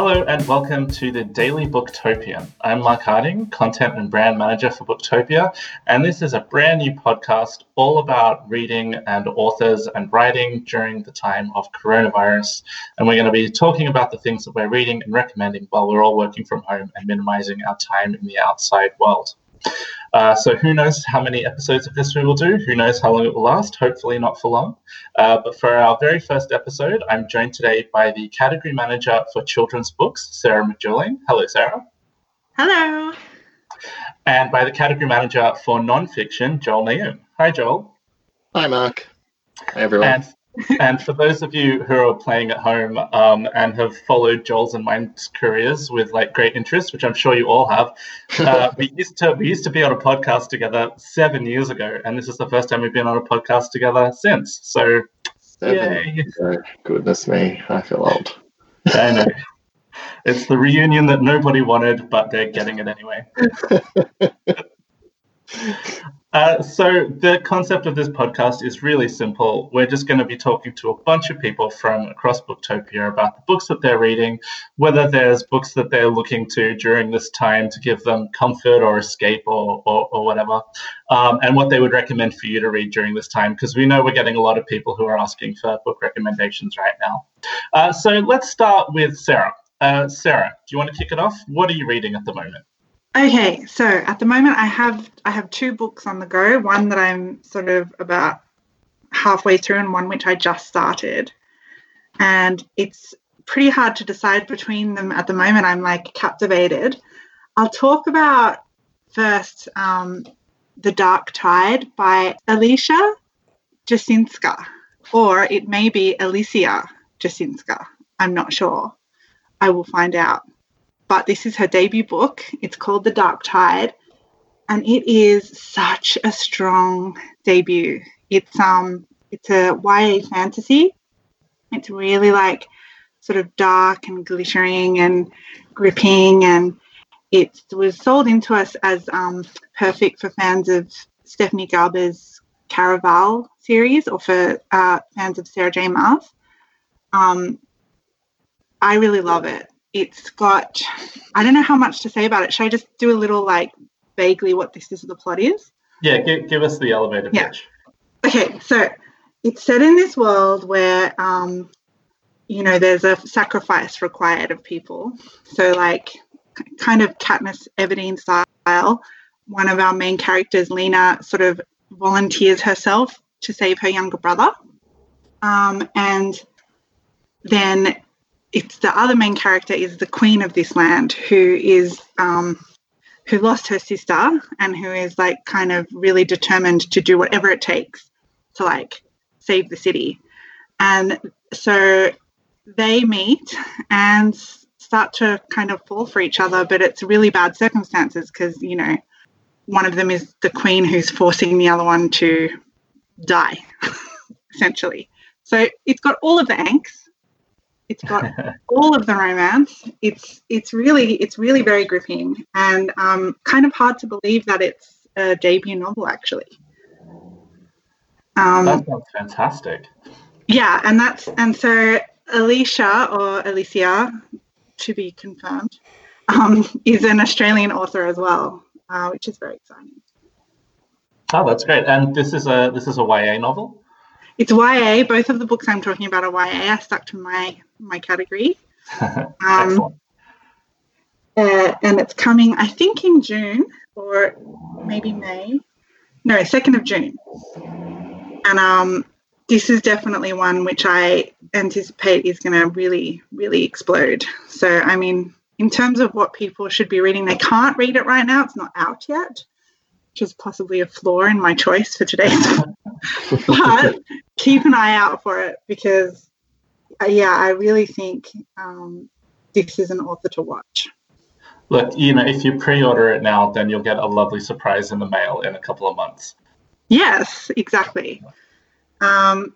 Hello and welcome to the Daily Booktopian. I'm Mark Harding, Content and Brand Manager for Booktopia, and this is a brand new podcast all about reading and authors and writing during the time of coronavirus. And we're going to be talking about the things that we're reading and recommending while we're all working from home and minimizing our time in the outside world. Uh, so who knows how many episodes of this we will do? Who knows how long it will last? Hopefully not for long. Uh, but for our very first episode, I'm joined today by the category manager for children's books, Sarah McDuling. Hello, Sarah. Hello. And by the category manager for nonfiction, Joel Naoum. Hi, Joel. Hi, Mark. Hi, everyone. And and for those of you who are playing at home um, and have followed Joel's and mine's careers with like great interest, which I'm sure you all have, uh, we used to we used to be on a podcast together seven years ago, and this is the first time we've been on a podcast together since. So, yay! Oh, goodness me, I feel old. I know. It's the reunion that nobody wanted, but they're getting it anyway. Uh, so the concept of this podcast is really simple. We're just going to be talking to a bunch of people from across Booktopia about the books that they're reading, whether there's books that they're looking to during this time to give them comfort or escape or, or, or whatever, um, and what they would recommend for you to read during this time, because we know we're getting a lot of people who are asking for book recommendations right now. Uh, so let's start with Sarah. Uh, Sarah, do you want to kick it off? What are you reading at the moment? Okay, so at the moment I have I have two books on the go. One that I'm sort of about halfway through, and one which I just started. And it's pretty hard to decide between them at the moment. I'm like captivated. I'll talk about first um, The Dark Tide by Alicia Jasinska, or it may be Alicia Jasinska. I'm not sure. I will find out but this is her debut book. It's called The Dark Tide, and it is such a strong debut. It's um it's a YA fantasy. It's really like sort of dark and glittering and gripping and it was sold into us as um, perfect for fans of Stephanie Garber's Caraval series or for uh, fans of Sarah J. Maas. Um, I really love it it's got I don't know how much to say about it. Should I just do a little like vaguely what this is the plot is? Yeah, give, give us the elevator yeah. pitch. Okay, so it's set in this world where um, you know there's a sacrifice required of people. So like kind of Katniss Everdeen style. One of our main characters, Lena, sort of volunteers herself to save her younger brother. Um, and then it's the other main character is the queen of this land who is um, who lost her sister and who is like kind of really determined to do whatever it takes to like save the city. And so they meet and start to kind of fall for each other but it's really bad circumstances because you know one of them is the queen who's forcing the other one to die essentially. So it's got all of the angst it's got all of the romance. It's it's really it's really very gripping and um, kind of hard to believe that it's a debut novel actually. Um, that sounds fantastic. Yeah, and that's and so Alicia or Alicia, to be confirmed, um, is an Australian author as well, uh, which is very exciting. Oh, that's great! And this is a this is a YA novel. It's YA. Both of the books I'm talking about are YA. I stuck to my my category. um, uh, and it's coming, I think, in June or maybe May. No, second of June. And um, this is definitely one which I anticipate is going to really, really explode. So, I mean, in terms of what people should be reading, they can't read it right now. It's not out yet, which is possibly a flaw in my choice for today. but keep an eye out for it because, yeah, I really think um, this is an author to watch. Look, you know, if you pre-order it now, then you'll get a lovely surprise in the mail in a couple of months. Yes, exactly. Um,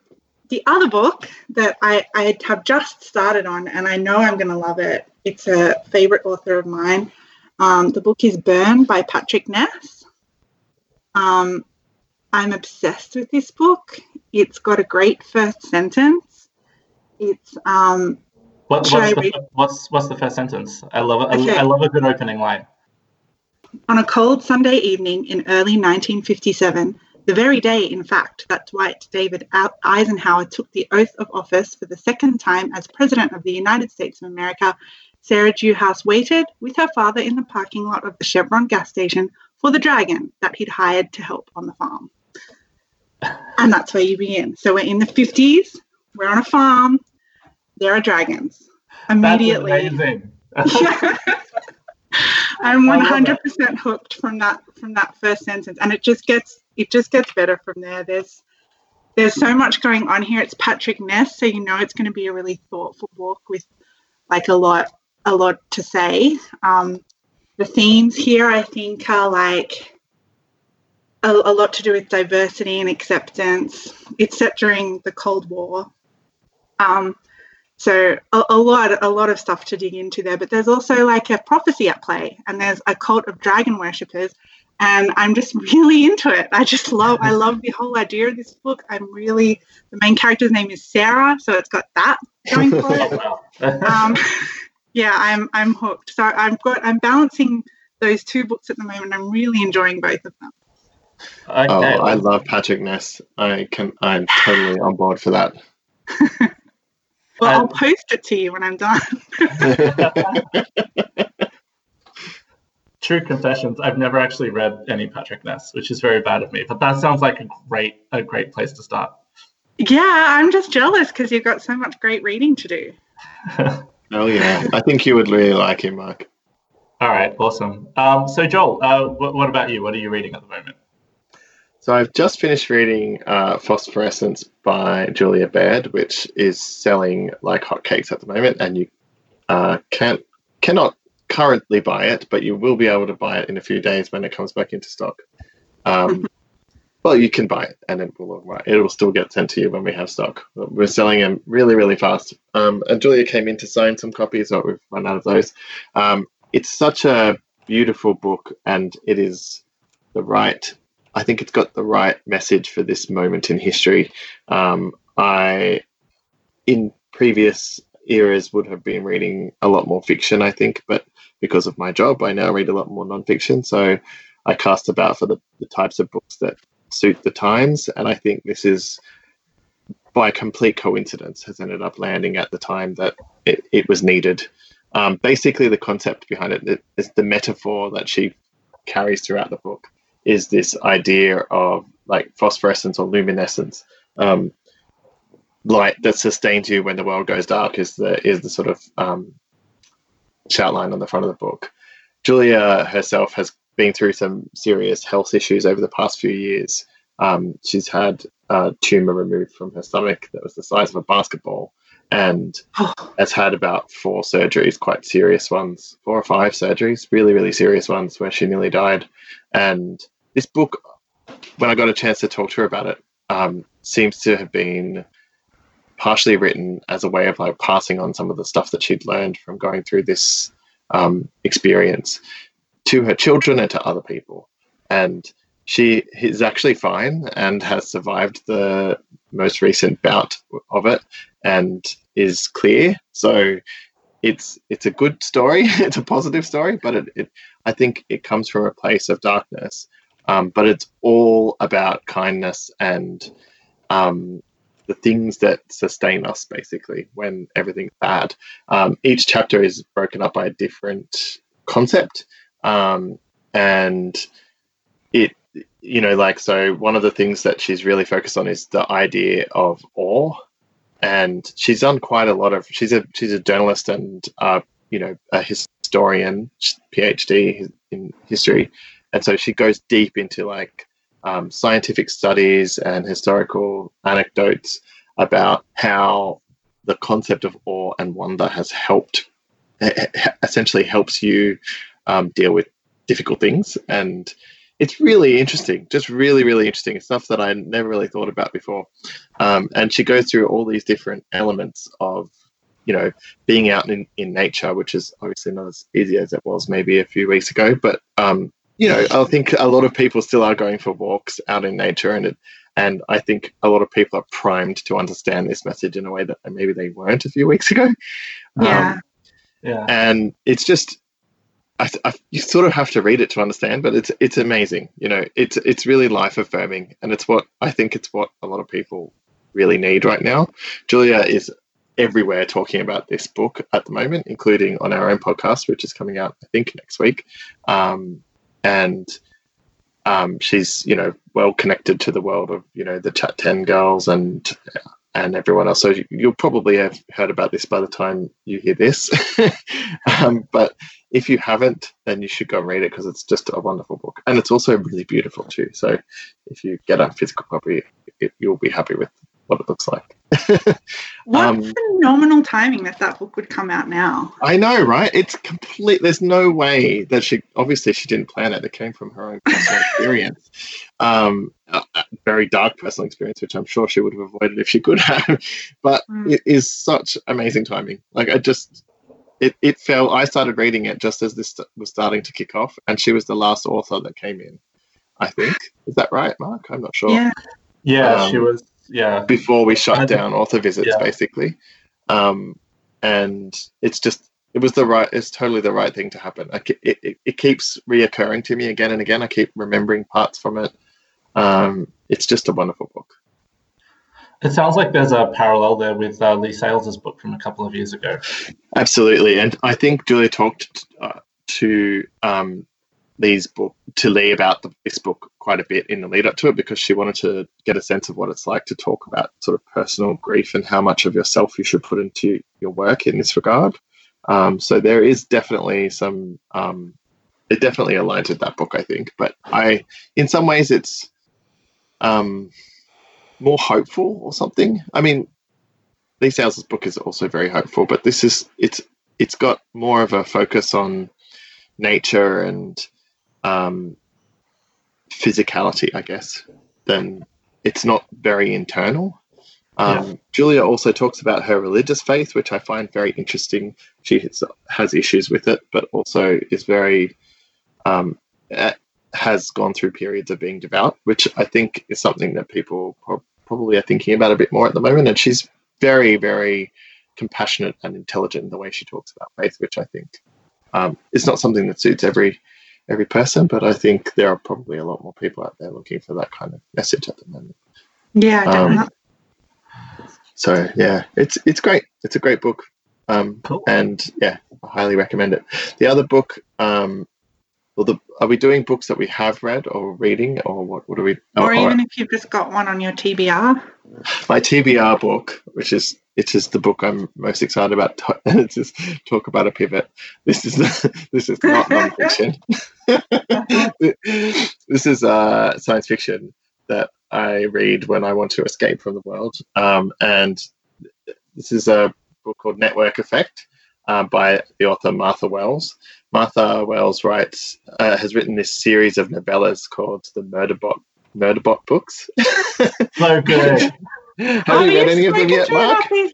the other book that I, I have just started on, and I know I'm going to love it. It's a favorite author of mine. Um, the book is Burn by Patrick Ness. Um, I'm obsessed with this book. It's got a great first sentence. It's um, What, what's, the, what's what's the first sentence? I love it. Okay. I, I love a good opening line. On a cold Sunday evening in early 1957, the very day, in fact, that Dwight David Eisenhower took the oath of office for the second time as President of the United States of America, Sarah Dewhurst waited with her father in the parking lot of the Chevron gas station for the dragon that he'd hired to help on the farm. And that's where you begin. So we're in the 50s, we're on a farm, there are dragons. Immediately. I'm 100% hooked from that from that first sentence, and it just gets it just gets better from there. There's there's so much going on here. It's Patrick Ness, so you know it's going to be a really thoughtful book with like a lot a lot to say. Um, the themes here, I think, are like a, a lot to do with diversity and acceptance. It's set during the Cold War. Um, so a, a lot, a lot of stuff to dig into there. But there's also like a prophecy at play, and there's a cult of dragon worshippers, and I'm just really into it. I just love, I love the whole idea of this book. I'm really the main character's name is Sarah, so it's got that going for it. Um, yeah, I'm I'm hooked. So I've got I'm balancing those two books at the moment. I'm really enjoying both of them. okay. Oh, I love Patrick Ness. I can. I'm totally on board for that. Well, I'll post it to you when I'm done. True confessions. I've never actually read any Patrick Ness, which is very bad of me. But that sounds like a great a great place to start. yeah, I'm just jealous because you've got so much great reading to do. oh yeah, I think you would really like him, Mark. All right, awesome. Um, so Joel, uh, what, what about you? What are you reading at the moment? So I've just finished reading uh, Phosphorescence by Julia Baird, which is selling like hotcakes at the moment, and you uh, can't cannot currently buy it, but you will be able to buy it in a few days when it comes back into stock. Um, well, you can buy it, and it will it will still get sent to you when we have stock. We're selling them really, really fast. Um, and Julia came in to sign some copies, but we've run out of those. Um, it's such a beautiful book, and it is the right. I think it's got the right message for this moment in history. Um, I, in previous eras, would have been reading a lot more fiction, I think, but because of my job, I now read a lot more nonfiction. So I cast about for the, the types of books that suit the times, and I think this is by complete coincidence has ended up landing at the time that it, it was needed. Um, basically, the concept behind it is the metaphor that she carries throughout the book is this idea of like phosphorescence or luminescence. Um, light that sustains you when the world goes dark is the is the sort of um, shout line on the front of the book. Julia herself has been through some serious health issues over the past few years. Um, she's had a tumor removed from her stomach that was the size of a basketball, and has had about four surgeries, quite serious ones, four or five surgeries, really, really serious ones where she nearly died. And this book, when I got a chance to talk to her about it, um, seems to have been partially written as a way of like passing on some of the stuff that she'd learned from going through this um, experience to her children and to other people. And she is actually fine and has survived the most recent bout of it and is clear. So it's it's a good story. it's a positive story, but it, it I think it comes from a place of darkness. Um, but it's all about kindness and um, the things that sustain us, basically, when everything's bad. Um, each chapter is broken up by a different concept, um, and it you know like so one of the things that she's really focused on is the idea of awe. And she's done quite a lot of she's a she's a journalist and uh, you know a historian phd in history. And so she goes deep into like um, scientific studies and historical anecdotes about how the concept of awe and wonder has helped essentially helps you um, deal with difficult things. And it's really interesting just really really interesting stuff that i never really thought about before um, and she goes through all these different elements of you know being out in, in nature which is obviously not as easy as it was maybe a few weeks ago but um, you know, I think a lot of people still are going for walks out in nature, and it, and I think a lot of people are primed to understand this message in a way that maybe they weren't a few weeks ago. Yeah. Um, Yeah. and it's just I, I, you sort of have to read it to understand but it's it's amazing you know it's it's really life affirming and it's what i think it's what a lot of people really need right now. Julia is everywhere talking about this book at the moment including on our own podcast which is coming out i think next week. Um, and um, she's you know well connected to the world of you know the chat 10 girls and and everyone else. So you'll probably have heard about this by the time you hear this. um, but if you haven't, then you should go and read it because it's just a wonderful book, and it's also really beautiful too. So if you get a physical copy, it, you'll be happy with what it looks like. What Um, phenomenal timing that that book would come out now. I know, right? It's complete. There's no way that she obviously she didn't plan it. It came from her own personal experience, um, a, a very dark personal experience, which I'm sure she would have avoided if she could have. But Mm. it is such amazing timing. Like I just, it it fell. I started reading it just as this was starting to kick off, and she was the last author that came in. I think is that right, Mark? I'm not sure. Yeah. Yeah, Um, she was. Yeah. Before we shut down author visits, yeah. basically, um, and it's just it was the right it's totally the right thing to happen I, it, it, it keeps reoccurring to me again and again i keep remembering parts from it um, it's just a wonderful book It sounds like there's a parallel there with uh, Leigh Sales's book from a couple of years ago. absolutely and i think julia talked uh, to um, Leigh's book to lee about the, this book quite a bit in the lead up to it because she wanted to get a sense of what it's like to talk about sort of personal grief and how much of yourself you should put into your work in this regard. Um, so there is definitely some um, it definitely aligns with that book i think. But i in some ways it's um, more hopeful or something. I mean Leigh Sales's book is also very hopeful but this is it's it's got more of a focus on nature and um, physicality i guess then it's not very internal um, Julia also talks about her religious faith, which I find very interesting. She has, has issues with it, but also is very um, has gone through periods of being devout, which I think is something that people pro- probably are thinking about a bit more at the moment. And she's very, very compassionate and intelligent in the way she talks about faith, which I think um, is not something that suits every every person, but I think there are probably a lot more people out there looking for that kind of message at the moment. Yeah, Um, definitely. So yeah, it's it's great. It's a great book, um, Cool. and yeah, I highly recommend it. The other book, um, well, the, are we doing books that we have read or reading, or what? What are we? or oh, even if you've just got one on your TBR. my TBR book, which is it is the book I'm most excited about. It's just talk about a pivot. This is this is not nonfiction. this is uh, science fiction that I read when I want to escape from the world. Um, and this is a book called Network Effect uh, by the author Martha Wells. Martha Wells writes uh, has written this series of novellas called the Murderbot Murderbot books. So good. Have Oh, you read any of them yet, Mark? these.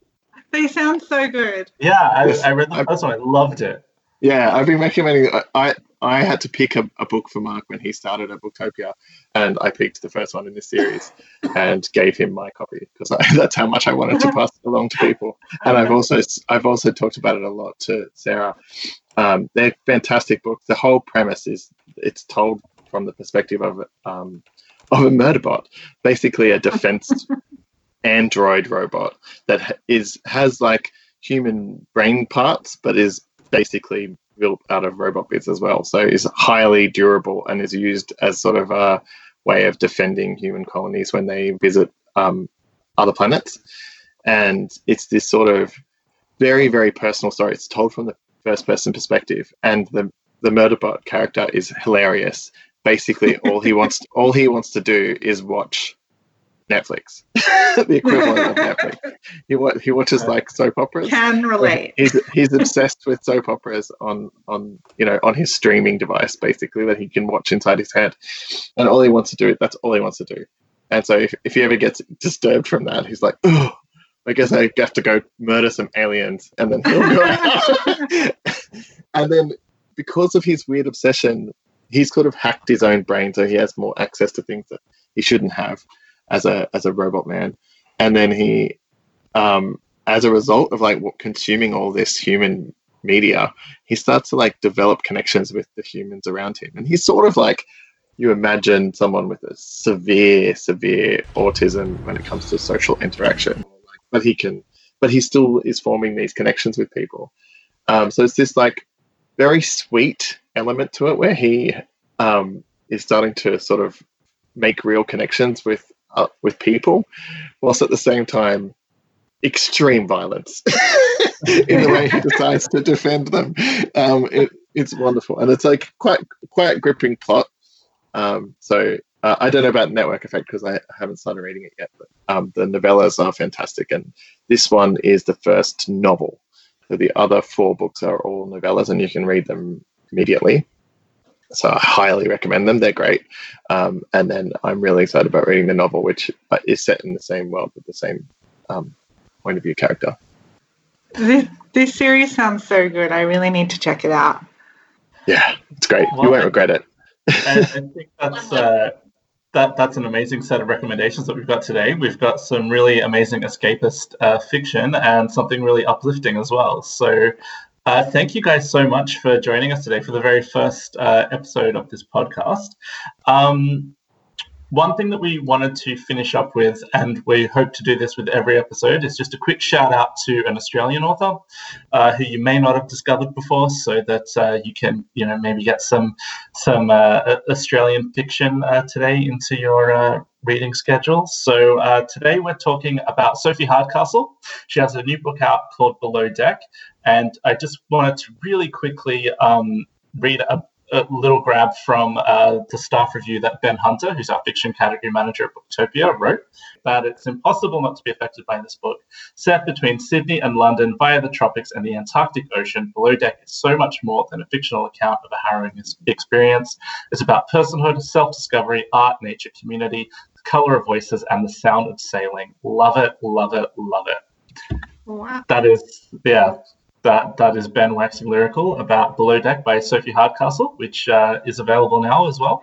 They sound so good. Yeah, I, Yes, I read the first one. I loved it. Yeah, I've been recommending. I I, I had to pick a, a book for Mark when he started at Booktopia, and I picked the first one in this series and gave him my copy because that's how much I wanted to pass it along to people. And I've also I've also talked about it a lot to Sarah. Um, they're fantastic books. The whole premise is it's told from the perspective of um, of a murder bot, basically a defense android robot that ha- is has like human brain parts, but is basically built out of robot bits as well. So is highly durable and is used as sort of a way of defending human colonies when they visit um, other planets. And it's this sort of very, very personal story. It's told from the first person perspective, and the the murderbot character is hilarious. Basically, all he wants all he wants to do is watch Netflix, the equivalent of Netflix. He wa- he watches like soap operas. Can relate. He's he's obsessed with soap operas on on you know on his streaming device basically that he can watch inside his head, and all he wants to do that's all he wants to do. And so if, if he ever gets disturbed from that, he's like, oh, I guess I have to go murder some aliens, and then he'll go out. and then because of his weird obsession, he's sort of hacked his own brain, so he has more access to things that he shouldn't have as a as a robot man. And then he, um, as a result of like consuming all this human media, he starts to like develop connections with the humans around him, and he's sort of like you imagine someone with a severe, severe autism when it comes to social interaction, but he can, but he still is forming these connections with people. Um, so it's this like very sweet element to it where he um, is starting to sort of make real connections with uh, with people, whilst at the same time extreme violence in the way he decides to defend them. Um, it, it's wonderful, and it's like quite quite gripping plot. Um, so uh, I don't know about Network Effect because I haven't started reading it yet, but um, the novellas are fantastic, and this one is the first novel. So the other four books are all novellas, and you can read them immediately. So I highly recommend them. They're great. Um, and then I'm really excited about reading the novel, which uh, is set in the same world with the same um, point of view character. This, this series sounds so good. I really need to check it out. Yeah, it's great. Well, you won't regret it. I, I think that's uh, that that's an amazing set of recommendations that we've got today. We've got some really amazing escapist uh, fiction and something really uplifting as well. So uh, thank you guys so much for joining us today for the very first uh, episode of this podcast. Um, one thing that we wanted to finish up with, and we hope to do this with every episode, is just a quick shout out to an Australian author uh, who you may not have discovered before, so that uh, you can, you know, maybe get some some uh, Australian fiction uh, today into your uh, reading schedule. So uh, today we're talking about Sophie Hardcastle. She has a new book out called Below Deck, and I just wanted to really quickly um, read a a little grab from uh, the staff review that Ben Hunter, who's our fiction category manager at Booktopia, wrote that it's impossible not to be affected by this book. Set between Sydney and London via the tropics and the Antarctic Ocean, Below Deck is so much more than a fictional account of a harrowing experience. It's about personhood, self discovery, art, nature, community, the color of voices, and the sound of sailing. Love it, love it, love it. Wow. That is, yeah, that that is Ben waxing lyrical about Below Deck by Sophie Hardcastle, which uh, is available now as well.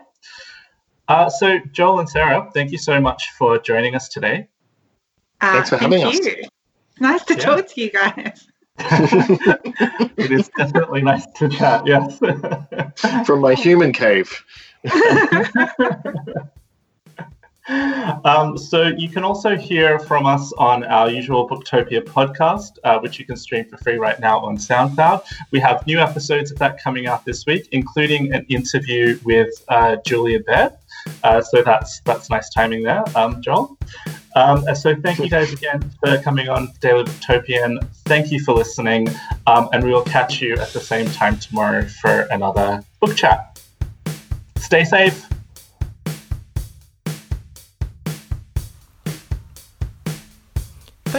Uh, so Joel and Sarah, thank you so much for joining us today. Uh, Thanks for having us. Nice to yeah. talk to you guys. it is definitely nice to chat. Yes. From my human cave. Um, so you can also hear from us on our usual Booktopia podcast, uh, which you can stream for free right now on SoundCloud. We have new episodes of that coming out this week, including an interview with uh, Julia Baird. Uh, so that's that's nice timing there, um, Joel. Um, so thank you guys again for coming on Daily Booktopian. Thank you for listening, um, and we will catch you at the same time tomorrow for another book chat. Stay safe.